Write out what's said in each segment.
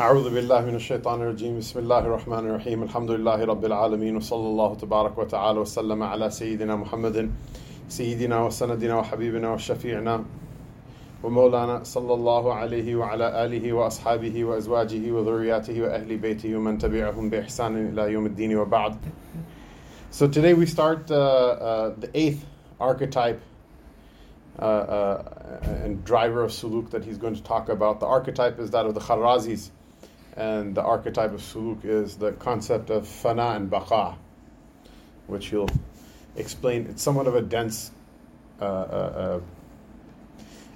أعوذ بالله من الشيطان الرجيم. بسم الله الرحمن الرحيم. الحمد لله رب العالمين وصلى الله تبارك وتعالى وسلم على سيدنا محمد سيدنا وسندنا وحبيبنا وشفيعنا ومولانا صلى الله عليه وعلى آله وأصحابه وأزواجه وذرياته وأهل بيته ومن تبعهم بإحسان إلى يوم الدين وبعد. So today we start uh, uh, the eighth archetype uh, uh, and driver of suluk that he's going to talk about. The archetype is that of the Kharrazis, and the archetype of suluk is the concept of fana and baqa, which he'll explain. It's somewhat of a dense uh, uh, uh,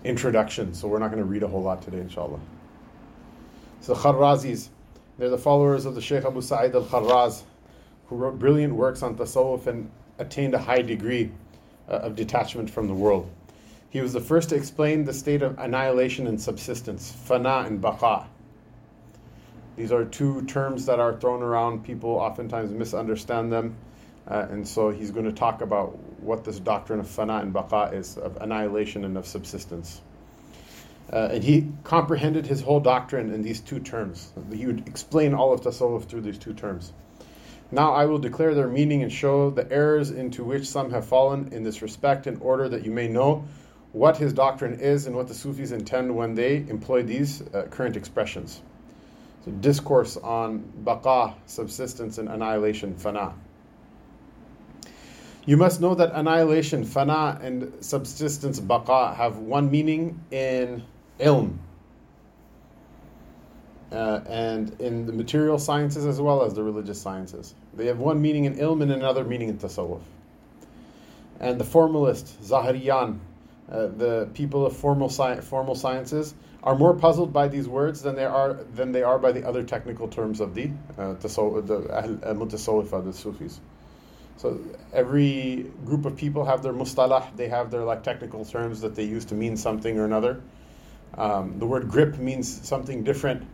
introduction, so we're not going to read a whole lot today, inshallah. So the Kharrazis, they're the followers of the Sheikh Abu Sa'id al-Kharraz, who wrote brilliant works on tasawwuf and attained a high degree uh, of detachment from the world. He was the first to explain the state of annihilation and subsistence, fana and baqa. These are two terms that are thrown around. People oftentimes misunderstand them. Uh, and so he's going to talk about what this doctrine of fana and baqa is, of annihilation and of subsistence. Uh, and he comprehended his whole doctrine in these two terms. He would explain all of tasawwuf through these two terms. Now I will declare their meaning and show the errors into which some have fallen in this respect, in order that you may know what his doctrine is and what the Sufis intend when they employ these uh, current expressions. Discourse on baqa, subsistence, and annihilation, fana. You must know that annihilation, fana, and subsistence, baqa, have one meaning in ilm, uh, and in the material sciences as well as the religious sciences. They have one meaning in ilm and another meaning in tasawwuf. And the formalist, Zahariyan, uh, the people of formal, sci- formal sciences, are more puzzled by these words than they are than they are by the other technical terms of the uh, the mutasawwifa, the Sufis. So every group of people have their mustalah, they have their like technical terms that they use to mean something or another. Um, the word grip means something different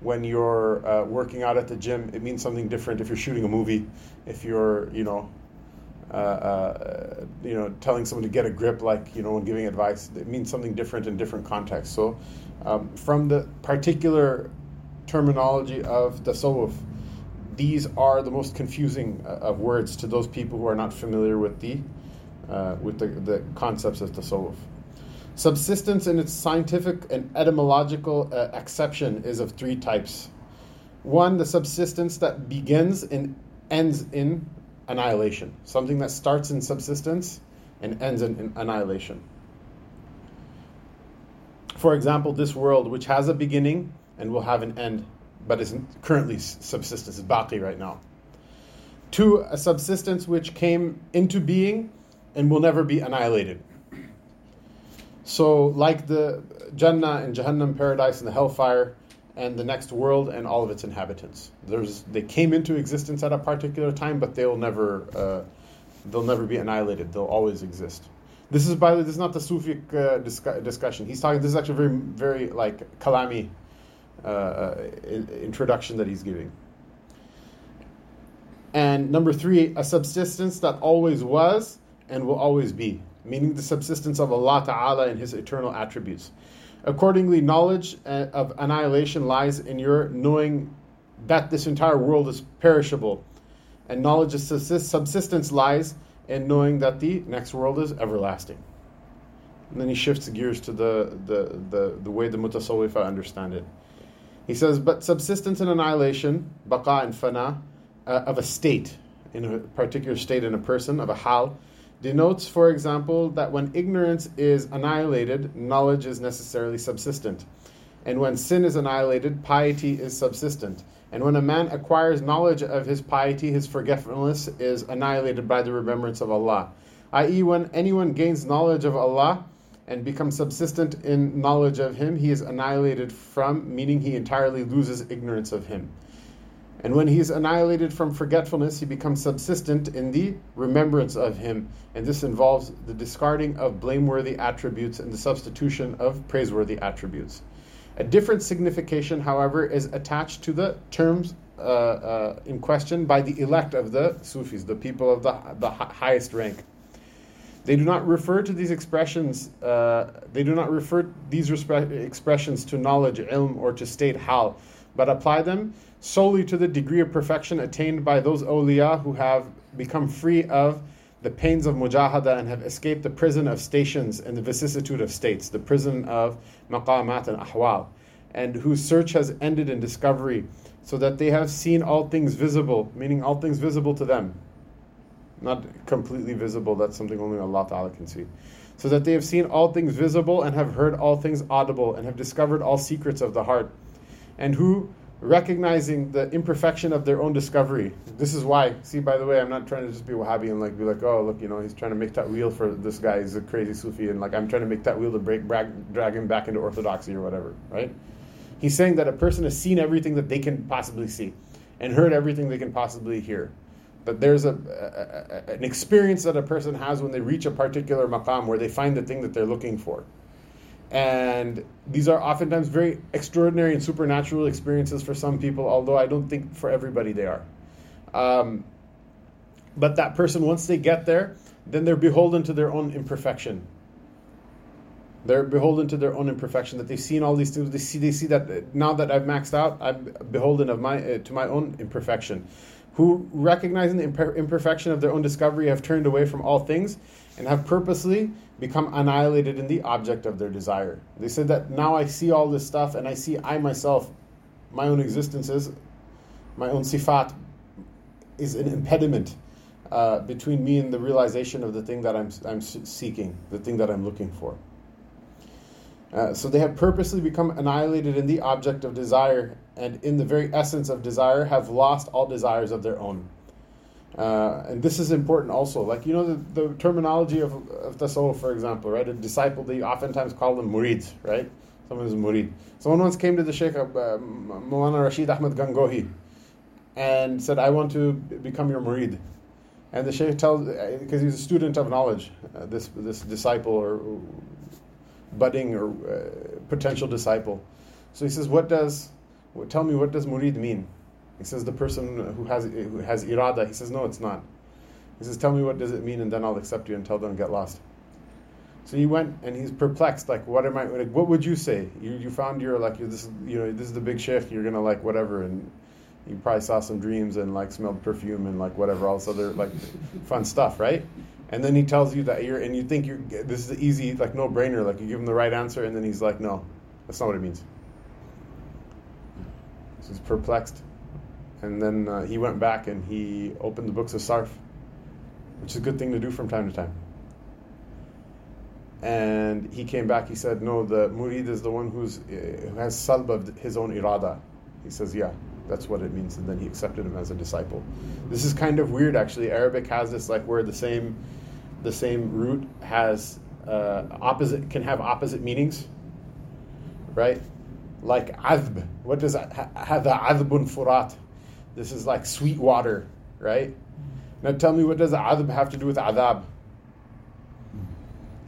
when you're uh, working out at the gym. It means something different if you're shooting a movie. If you're, you know, uh, uh, you know, telling someone to get a grip, like you know, when giving advice, it means something different in different contexts. So, um, from the particular terminology of the tasawwuf, these are the most confusing uh, of words to those people who are not familiar with the uh, with the, the concepts of tasawwuf. Subsistence in its scientific and etymological uh, acception is of three types. One, the subsistence that begins and ends in annihilation, something that starts in subsistence and ends in, in annihilation. For example, this world, which has a beginning and will have an end, but is currently subsistence, is baqi right now. Two, a subsistence which came into being and will never be annihilated. So, like the Jannah and Jahannam paradise and the hellfire and the next world and all of its inhabitants. There's, they came into existence at a particular time, but they'll never, uh, they'll never be annihilated. They'll always exist. This is, by the way, this is not the Sufi uh, discu- discussion. He's talking. This is actually very, very like kalami uh, introduction that he's giving. And number three, a subsistence that always was and will always be, meaning the subsistence of Allah Ta'ala and His eternal attributes. Accordingly, knowledge uh, of annihilation lies in your knowing that this entire world is perishable, and knowledge of subsistence lies in knowing that the next world is everlasting. And then he shifts gears to the, the, the, the way the mutasawwifa understand it. He says, but subsistence and annihilation, baqa and fana, uh, of a state, in a particular state in a person, of a hal, denotes, for example, that when ignorance is annihilated, knowledge is necessarily subsistent. And when sin is annihilated, piety is subsistent. And when a man acquires knowledge of his piety, his forgetfulness is annihilated by the remembrance of Allah. I.e., when anyone gains knowledge of Allah and becomes subsistent in knowledge of Him, he is annihilated from, meaning he entirely loses ignorance of Him. And when he is annihilated from forgetfulness, he becomes subsistent in the remembrance of him. And this involves the discarding of blameworthy attributes and the substitution of praiseworthy attributes. A different signification, however, is attached to the terms uh, uh, in question by the elect of the Sufis, the people of the, the highest rank. They do not refer to these expressions. Uh, they do not refer these respe- expressions to knowledge, ilm, or to state hal, but apply them solely to the degree of perfection attained by those awliya who have become free of the pains of mujahada and have escaped the prison of stations and the vicissitude of states, the prison of maqamat and ahwal, and whose search has ended in discovery, so that they have seen all things visible, meaning all things visible to them. Not completely visible, that's something only Allah Ta'ala can see. So that they have seen all things visible and have heard all things audible and have discovered all secrets of the heart. And who recognizing the imperfection of their own discovery. This is why. See, by the way, I'm not trying to just be Wahhabi and like be like, oh, look, you know, he's trying to make ta'wil for this guy. He's a crazy Sufi, and like I'm trying to make ta'wil to break, drag, drag him back into orthodoxy or whatever, right? He's saying that a person has seen everything that they can possibly see, and heard everything they can possibly hear. That there's a, a, a an experience that a person has when they reach a particular maqam where they find the thing that they're looking for and these are oftentimes very extraordinary and supernatural experiences for some people, although I don't think for everybody they are. Um, but that person, once they get there, then they're beholden to their own imperfection. They're beholden to their own imperfection. That they've seen all these things. They see. They see that now that I've maxed out, I'm beholden of my uh, to my own imperfection. Who, recognizing the imperfection of their own discovery, have turned away from all things and have purposely become annihilated in the object of their desire. They said that now I see all this stuff and I see I myself, my own existences, my own sifat, is an impediment uh, between me and the realization of the thing that I'm, I'm seeking, the thing that I'm looking for. Uh, so they have purposely become annihilated in the object of desire and in the very essence of desire have lost all desires of their own. Uh, and this is important also. Like, you know, the, the terminology of, of tasawwuf, for example, right? A disciple, they oftentimes call them murids, right? Someone is murid. Someone once came to the Sheikh, uh, Mulana Rashid Ahmed Gangohi, and said, I want to become your murid. And the Sheikh tells, because he's a student of knowledge, uh, this, this disciple or budding or uh, potential disciple. So he says, what does, tell me, what does murid mean? He says the person who has who has irada. He says no, it's not. He says, tell me what does it mean, and then I'll accept you until then get lost. So he went and he's perplexed. Like, what am I? Like, what would you say? You, you found your like you're this you know this is the big sheikh. You're gonna like whatever, and you probably saw some dreams and like smelled perfume and like whatever all this other like fun stuff, right? And then he tells you that you're and you think you're this is the easy like no brainer. Like you give him the right answer, and then he's like, no, that's not what it means. So he's perplexed. And then uh, he went back and he opened the books of Sarf, which is a good thing to do from time to time. And he came back, he said, No, the murid is the one who's, uh, who has salb of his own irada. He says, Yeah, that's what it means. And then he accepted him as a disciple. This is kind of weird, actually. Arabic has this, like, where the same, the same root has uh, opposite, can have opposite meanings, right? Like azb. What does? The azbun furat this is like sweet water, right? Now tell me, what does adab have to do with adab?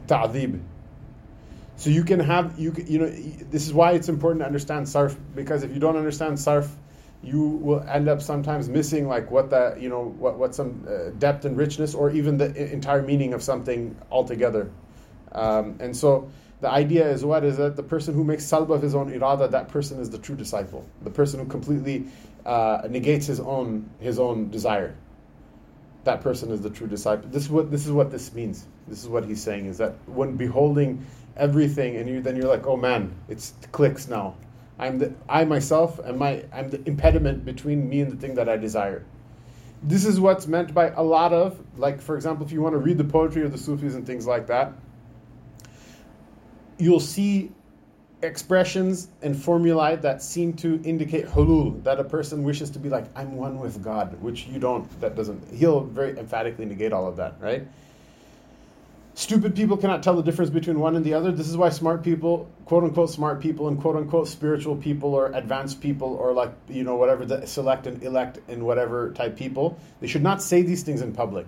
Ta'adib. So you can have you you know this is why it's important to understand sarf because if you don't understand sarf, you will end up sometimes missing like what the you know what what some uh, depth and richness or even the entire meaning of something altogether. Um, and so the idea is what is that the person who makes salba of his own irada, that person is the true disciple. The person who completely uh, negates his own his own desire. That person is the true disciple. This is what this is what this means. This is what he's saying is that when beholding everything and you then you're like, oh man, it's clicks now. I'm the I myself and my I'm the impediment between me and the thing that I desire. This is what's meant by a lot of like for example, if you want to read the poetry of the Sufis and things like that, you'll see expressions and formulae that seem to indicate hulul, that a person wishes to be like, I'm one with God, which you don't, that doesn't, he'll very emphatically negate all of that, right? Stupid people cannot tell the difference between one and the other. This is why smart people, quote unquote smart people, and quote unquote spiritual people or advanced people or like, you know, whatever, the select and elect and whatever type people, they should not say these things in public.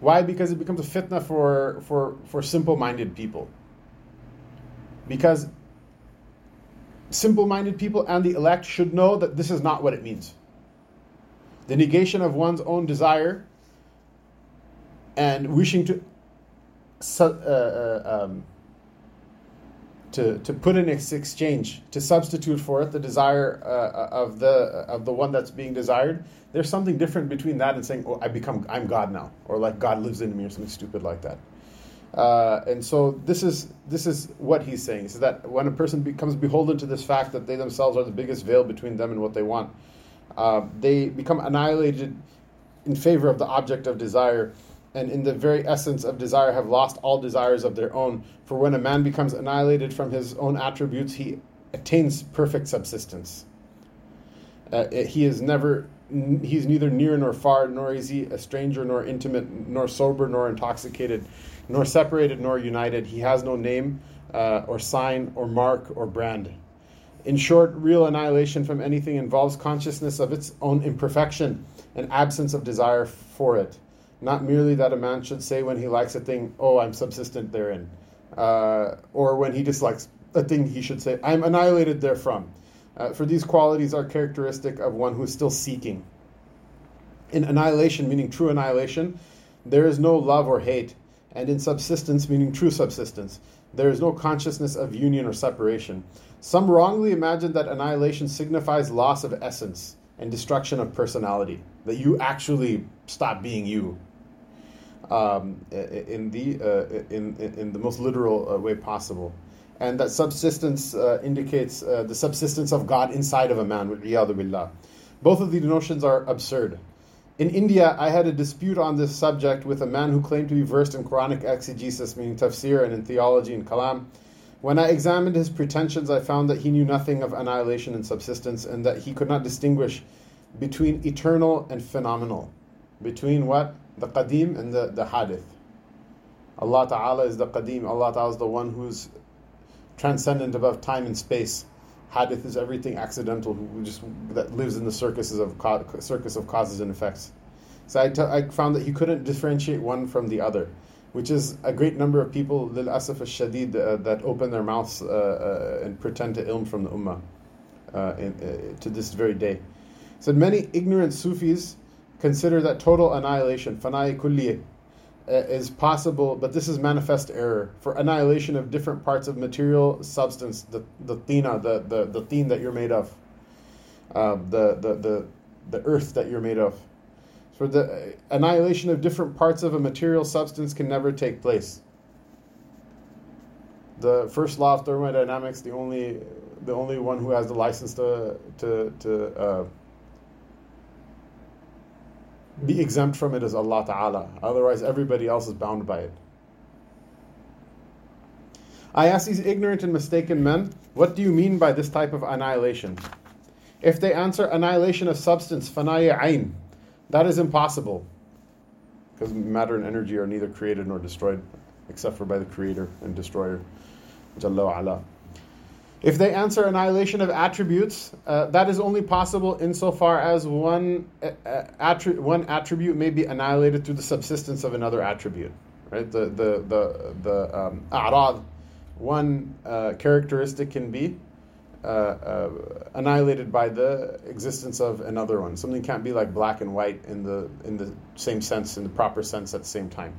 Why? Because it becomes a fitna for, for, for simple minded people because simple minded people and the elect should know that this is not what it means. The negation of one's own desire and wishing to uh, uh, um, to, to put in exchange, to substitute for it the desire uh, of the of the one that's being desired. There's something different between that and saying, "Oh, I become I'm God now," or like God lives in me, or something stupid like that. Uh, and so this is this is what he's saying is that when a person becomes beholden to this fact that they themselves are the biggest veil between them and what they want, uh, they become annihilated in favor of the object of desire and in the very essence of desire have lost all desires of their own. For when a man becomes annihilated from his own attributes, he attains perfect subsistence. Uh, he is never, he is neither near nor far, nor is he a stranger nor intimate, nor sober nor intoxicated, nor separated nor united. He has no name uh, or sign or mark or brand. In short, real annihilation from anything involves consciousness of its own imperfection and absence of desire for it. Not merely that a man should say when he likes a thing, oh, I'm subsistent therein. Uh, or when he dislikes a thing, he should say, I'm annihilated therefrom. Uh, for these qualities are characteristic of one who is still seeking. In annihilation, meaning true annihilation, there is no love or hate. And in subsistence, meaning true subsistence, there is no consciousness of union or separation. Some wrongly imagine that annihilation signifies loss of essence and destruction of personality, that you actually stop being you um, in the uh, in in the most literal uh, way possible, and that subsistence uh, indicates the subsistence of God inside of a man. billah. Both of these notions are absurd. In India, I had a dispute on this subject with a man who claimed to be versed in Quranic exegesis, meaning tafsir, and in theology and kalam. When I examined his pretensions, I found that he knew nothing of annihilation and subsistence, and that he could not distinguish between eternal and phenomenal. Between what? The Qadim and the, the Hadith. Allah Ta'ala is the Qadim, Allah Ta'ala is the one who's transcendent above time and space. Hadith is everything accidental, who just that lives in the circuses of circus of causes and effects. So I, t- I found that he couldn't differentiate one from the other, which is a great number of people, lil asaf al-shadid, uh, that open their mouths uh, uh, and pretend to ilm from the ummah uh, in, uh, to this very day. So many ignorant Sufis consider that total annihilation, fanai uh, is possible, but this is manifest error. For annihilation of different parts of material substance, the, the tina, the, the, the thing that you're made of, uh, the, the, the, the earth that you're made of. For the annihilation of different parts of a material substance can never take place. The first law of thermodynamics, the only, the only one who has the license to, to, to uh, be exempt from it is Allah Ta'ala. Otherwise, everybody else is bound by it. I ask these ignorant and mistaken men, what do you mean by this type of annihilation? If they answer annihilation of substance, fanaya ayn, that is impossible. Because matter and energy are neither created nor destroyed, except for by the creator and destroyer. Jalla ala. If they answer annihilation of attributes, uh, that is only possible insofar as one, uh, uh attri- one attribute may be annihilated through the subsistence of another attribute. Right? The, the, the, the um, a'rad, one uh, characteristic can be uh, uh, annihilated by the existence of another one. Something can't be like black and white in the, in the same sense, in the proper sense at the same time.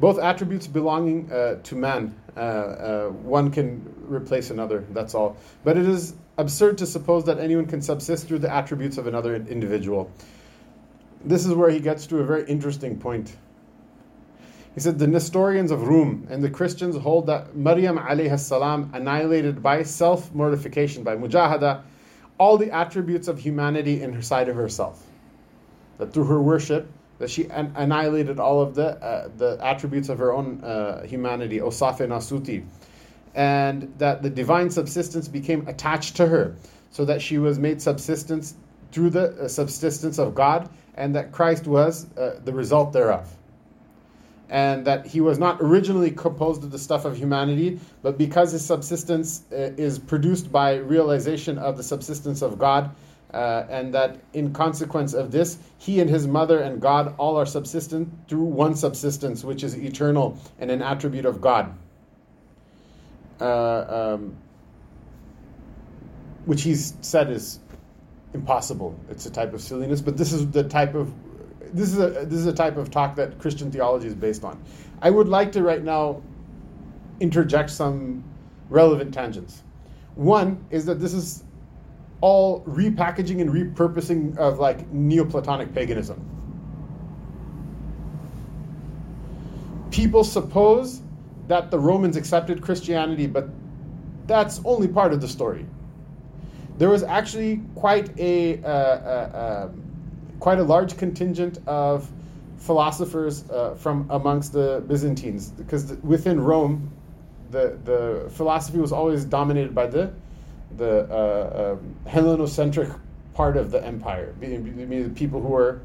Both attributes belonging uh, to man, uh, uh, one can replace another, that's all. But it is absurd to suppose that anyone can subsist through the attributes of another individual. This is where he gets to a very interesting point. He said the Nestorians of Rum and the Christians hold that Maryam alayhi salam annihilated by self mortification, by mujahada, all the attributes of humanity inside of herself. That through her worship, that she an- annihilated all of the uh, the attributes of her own uh, humanity, osafe nasuti, and that the divine subsistence became attached to her, so that she was made subsistence through the uh, subsistence of God, and that Christ was uh, the result thereof. And that he was not originally composed of the stuff of humanity, but because his subsistence uh, is produced by realization of the subsistence of God, uh, and that in consequence of this, he and his mother and God all are subsistent through one subsistence, which is eternal and an attribute of God. Uh, um, which he's said is impossible. It's a type of silliness, but this is the type of this is a this is a type of talk that Christian theology is based on. I would like to right now interject some relevant tangents. One is that this is all repackaging and repurposing of like Neoplatonic paganism. People suppose that the Romans accepted Christianity, but that's only part of the story. There was actually quite a uh, uh, um, quite a large contingent of philosophers uh, from amongst the Byzantines, because within Rome, the the philosophy was always dominated by the the uh, um, Hellenocentric part of the empire, the people who were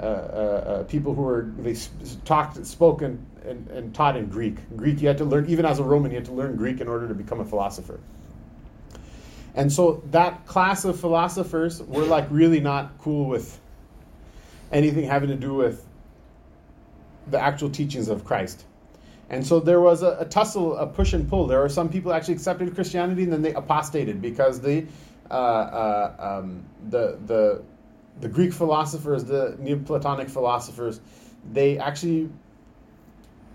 uh, uh, uh, people who were they talked, spoken, and, and taught in Greek. Greek, you had to learn even as a Roman, you had to learn Greek in order to become a philosopher. And so that class of philosophers were like really not cool with anything having to do with the actual teachings of Christ. And so there was a, a, tussle, a push and pull. There were some people actually accepted Christianity and then they apostated because the uh, uh, um, the the the Greek philosophers, the Neoplatonic philosophers, they actually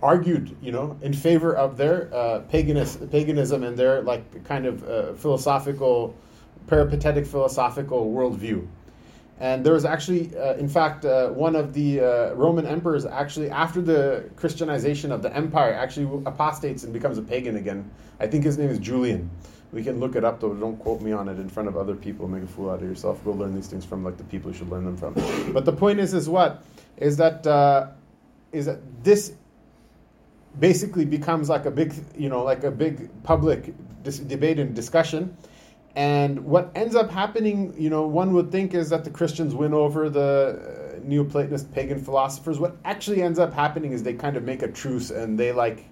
argued, you know, in favor of their uh, paganism, and their like kind of uh, philosophical, peripatetic philosophical worldview. And there was actually, uh, in fact, uh, one of the uh, Roman emperors actually, after the Christianization of the empire, actually apostates and becomes a pagan again. I think his name is Julian. We can look it up though. Don't quote me on it in front of other people. Make a fool out of yourself. Go learn these things from like the people you should learn them from. But the point is, is what is that? Uh, is that this basically becomes like a big, you know, like a big public dis- debate and discussion and what ends up happening, you know, one would think is that the Christians win over the uh, Neoplatonist pagan philosophers. What actually ends up happening is they kind of make a truce and they like,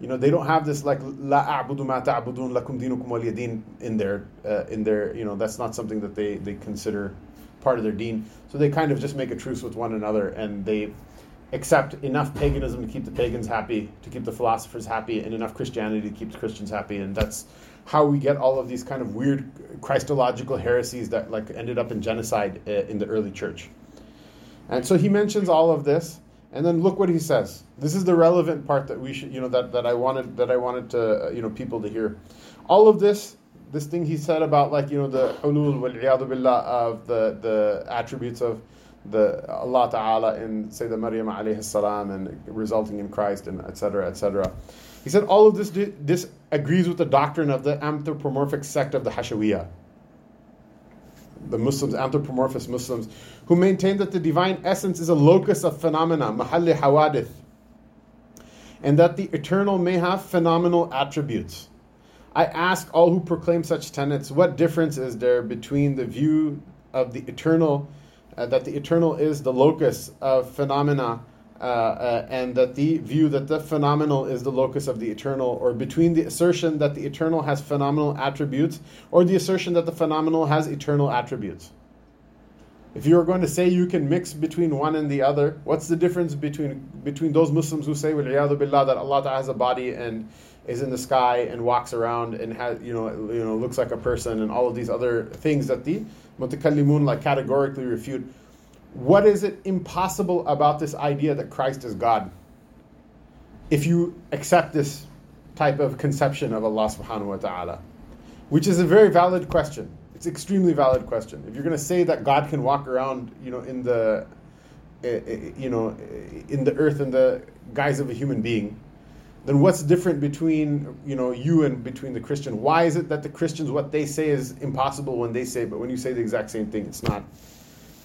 you know, they don't have this like la a'budu ma ta'budun lakum dinukum waliyadin in their uh, in their, you know, that's not something that they they consider part of their deen. So they kind of just make a truce with one another and they accept enough paganism to keep the pagans happy, to keep the philosophers happy, and enough Christianity to keep the Christians happy, and that's how we get all of these kind of weird Christological heresies that like ended up in genocide uh, in the early church. And so he mentions all of this, and then look what he says. This is the relevant part that we should, you know, that, that I wanted that I wanted to, uh, you know, people to hear. All of this, this thing he said about like you know the hulul wal billah of the the attributes of the Allah Ta'ala in Sayyidah Maryam alayhi salam and resulting in Christ and etc. etc. He said all of this this agrees with the doctrine of the anthropomorphic sect of the Hashawiyah. The Muslims, anthropomorphist Muslims, who maintain that the divine essence is a locus of phenomena, mahalli hawadith, and that the eternal may have phenomenal attributes. I ask all who proclaim such tenets, what difference is there between the view of the eternal, uh, that the eternal is the locus of phenomena uh, uh, and that the view that the phenomenal is the locus of the eternal, or between the assertion that the eternal has phenomenal attributes, or the assertion that the phenomenal has eternal attributes. If you are going to say you can mix between one and the other, what's the difference between between those Muslims who say billah that Allah has a body and is in the sky and walks around and has you know you know looks like a person and all of these other things that the mutakallimun like categorically refute what is it impossible about this idea that Christ is God? If you accept this type of conception of Allah subhanahu wa ta'ala, which is a very valid question. It's extremely valid question. If you're going to say that God can walk around, you know, in the, eh, eh, you know, in the earth in the guise of a human being, then what's different between you know you and between the Christian? Why is it that the Christians what they say is impossible when they say, but when you say the exact same thing, it's not?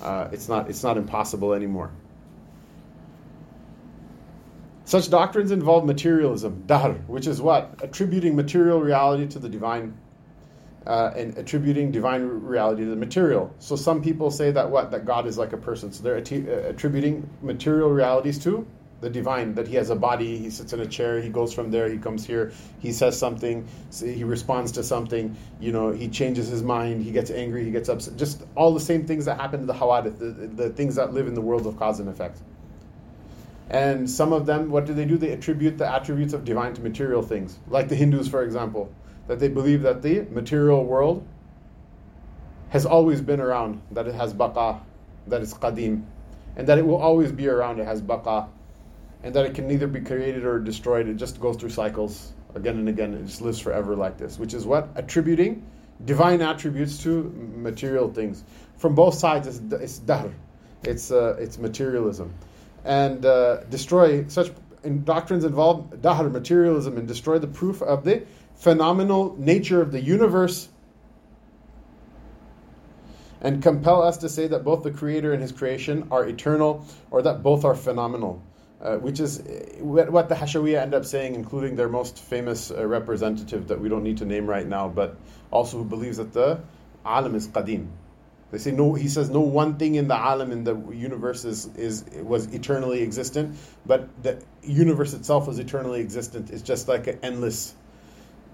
Uh, it's not it's not impossible anymore. Such doctrines involve materialism, dahr, which is what attributing material reality to the divine, uh, and attributing divine reality to the material. So some people say that what that God is like a person. So they're uh, attributing material realities to the divine that he has a body he sits in a chair he goes from there he comes here he says something he responds to something you know he changes his mind he gets angry he gets upset just all the same things that happen to the hawadith the, the things that live in the world of cause and effect. And some of them what do they do? They attribute the attributes of divine to material things like the hindus for example that they believe that the material world has always been around that it has baqa that it's qadim and that it will always be around it has baqa and that it can neither be created or destroyed. It just goes through cycles. again and again. It just lives forever like this, which is what? Attributing divine attributes to material things. From both sides, it's, it's dahr, it's, uh, it's materialism. And uh, destroy such in doctrines involve dahr, materialism, and destroy the proof of the phenomenal nature of the universe and compel us to say that both the Creator and His creation are eternal or that both are phenomenal. Uh, which is uh, what the Hashawiyah end up saying, including their most famous uh, representative that we don't need to name right now, but also who believes that the alam is qadim. They say no. He says no one thing in the alam in the universe is, is was eternally existent, but the universe itself was eternally existent. It's just like an endless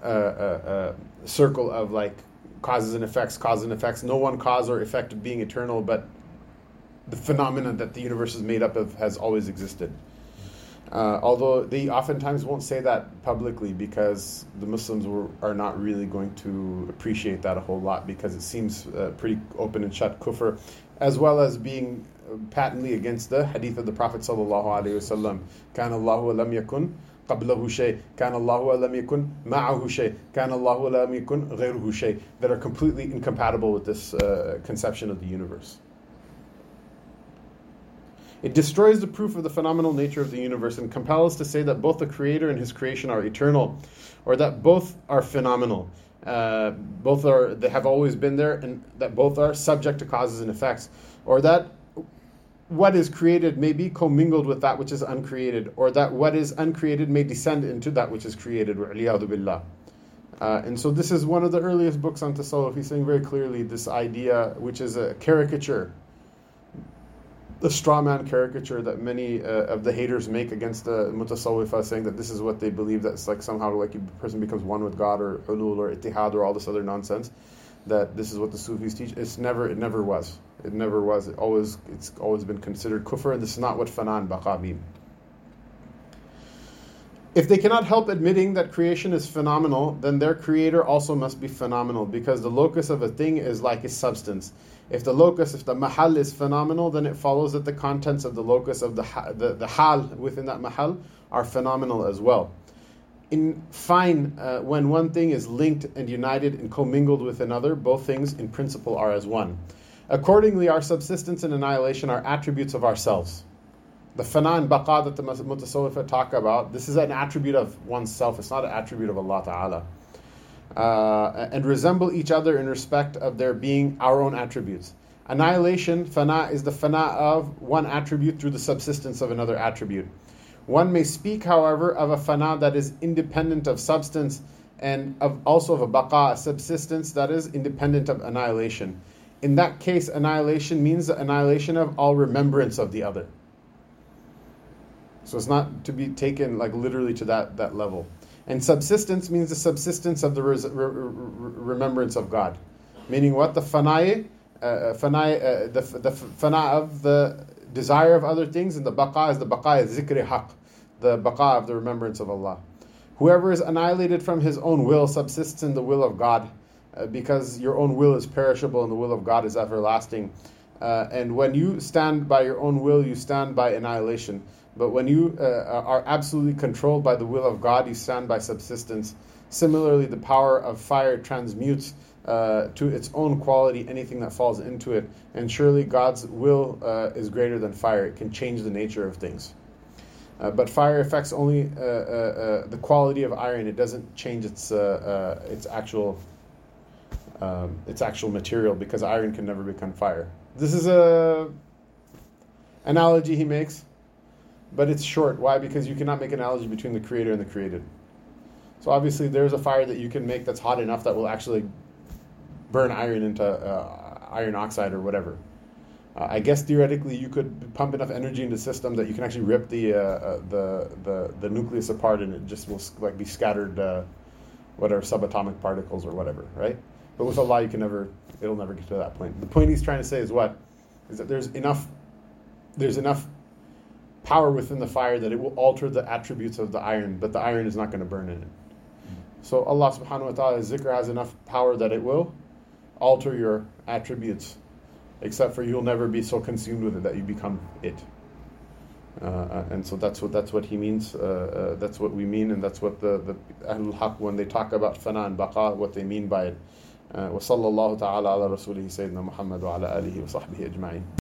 uh, uh, uh, circle of like causes and effects, causes and effects. No one cause or effect of being eternal, but the phenomenon that the universe is made up of has always existed. Uh, although they oftentimes won't say that publicly because the Muslims were, are not really going to appreciate that a whole lot because it seems uh, pretty open and shut kufr, as well as being patently against the hadith of the Prophet sallallahu alaihi wasallam. كان الله لم يكن قبله شيء كان الله لم يكن معه شيء كان الله لم يكن غيره شيء that are completely incompatible with this uh, conception of the universe. It destroys the proof of the phenomenal nature of the universe and compels us to say that both the Creator and His creation are eternal, or that both are phenomenal. Uh, both are they have always been there, and that both are subject to causes and effects, or that what is created may be commingled with that which is uncreated, or that what is uncreated may descend into that which is created. Uh, and so this is one of the earliest books on Tasawwuf. He's saying very clearly this idea, which is a caricature the straw man caricature that many uh, of the haters make against the mutasawwifa, saying that this is what they believe that's like somehow like a person becomes one with God or hulul or ittihad or all this other nonsense. That this is what the Sufis teach. It's never. It never was. It never was. It always. It's always been considered kufr, and this is not what fanan baqa mean. If they cannot help admitting that creation is phenomenal, then their creator also must be phenomenal because the locus of a thing is like its substance. If the locus, if the mahal is phenomenal, then it follows that the contents of the locus of the, the, the hal within that mahal are phenomenal as well. In fine, uh, when one thing is linked and united and commingled with another, both things in principle are as one. Accordingly, our subsistence and annihilation are attributes of ourselves. The fana and baqa that the mutasawwifa talk about, this is an attribute of oneself, it's not an attribute of Allah Ta'ala uh, and resemble each other in respect of their being our own attributes. Annihilation, fana, is the fana of one attribute through the subsistence of another attribute. One may speak, however, of a fana that is independent of substance and of also of a baqa, a subsistence that is independent of annihilation. In that case, annihilation means the annihilation of all remembrance of the other. So it's not to be taken like literally to that, that level. And subsistence means the subsistence of the res- re- remembrance of God. Meaning what? The fanai, uh, uh fanai uh, the, the fana of the desire of other things, and the baqa is the baqa is zikri haq, the baqa of the remembrance of Allah. Whoever is annihilated from his own will subsists in the will of God, uh, because your own will is perishable and the will of God is everlasting. Uh, and when you stand by your own will, you stand by annihilation. But when you uh, are absolutely controlled by the will of God, you stand by subsistence. Similarly, the power of fire transmutes uh, to its own quality anything that falls into it. And surely God's will uh, is greater than fire, it can change the nature of things. Uh, but fire affects only uh, uh, the quality of iron, it doesn't change its, its, actual, um, its actual material because iron can never become fire. This is a analogy he makes but it's short. Why? Because you cannot make an analogy between the creator and the created. So obviously, there's a fire that you can make that's hot enough that will actually burn iron into uh, iron oxide or whatever. Uh, I guess theoretically, you could pump enough energy into the system that you can actually rip the uh, uh the, the the nucleus apart, and it just will like be scattered, uh, whatever subatomic particles or whatever, right? But with Allah, you can never, it'll never get to that point. The point he's trying to say is what? Is that there's enough, there's enough power within the fire that it will alter the attributes of the iron, but the iron is not going to burn in it. Mm-hmm. So Allah subhanahu wa taala zikr has enough power that it will alter your attributes, except for you'll never be so consumed with it that you become it. Uh, and so that's what that's what he means. Uh, uh, that's what we mean, and that's what the the Ahlul Haq when they talk about fana and baqa, what they mean by it. وصلى الله تعالى على رسوله سيدنا محمد وعلى آله وصحبه أجمعين.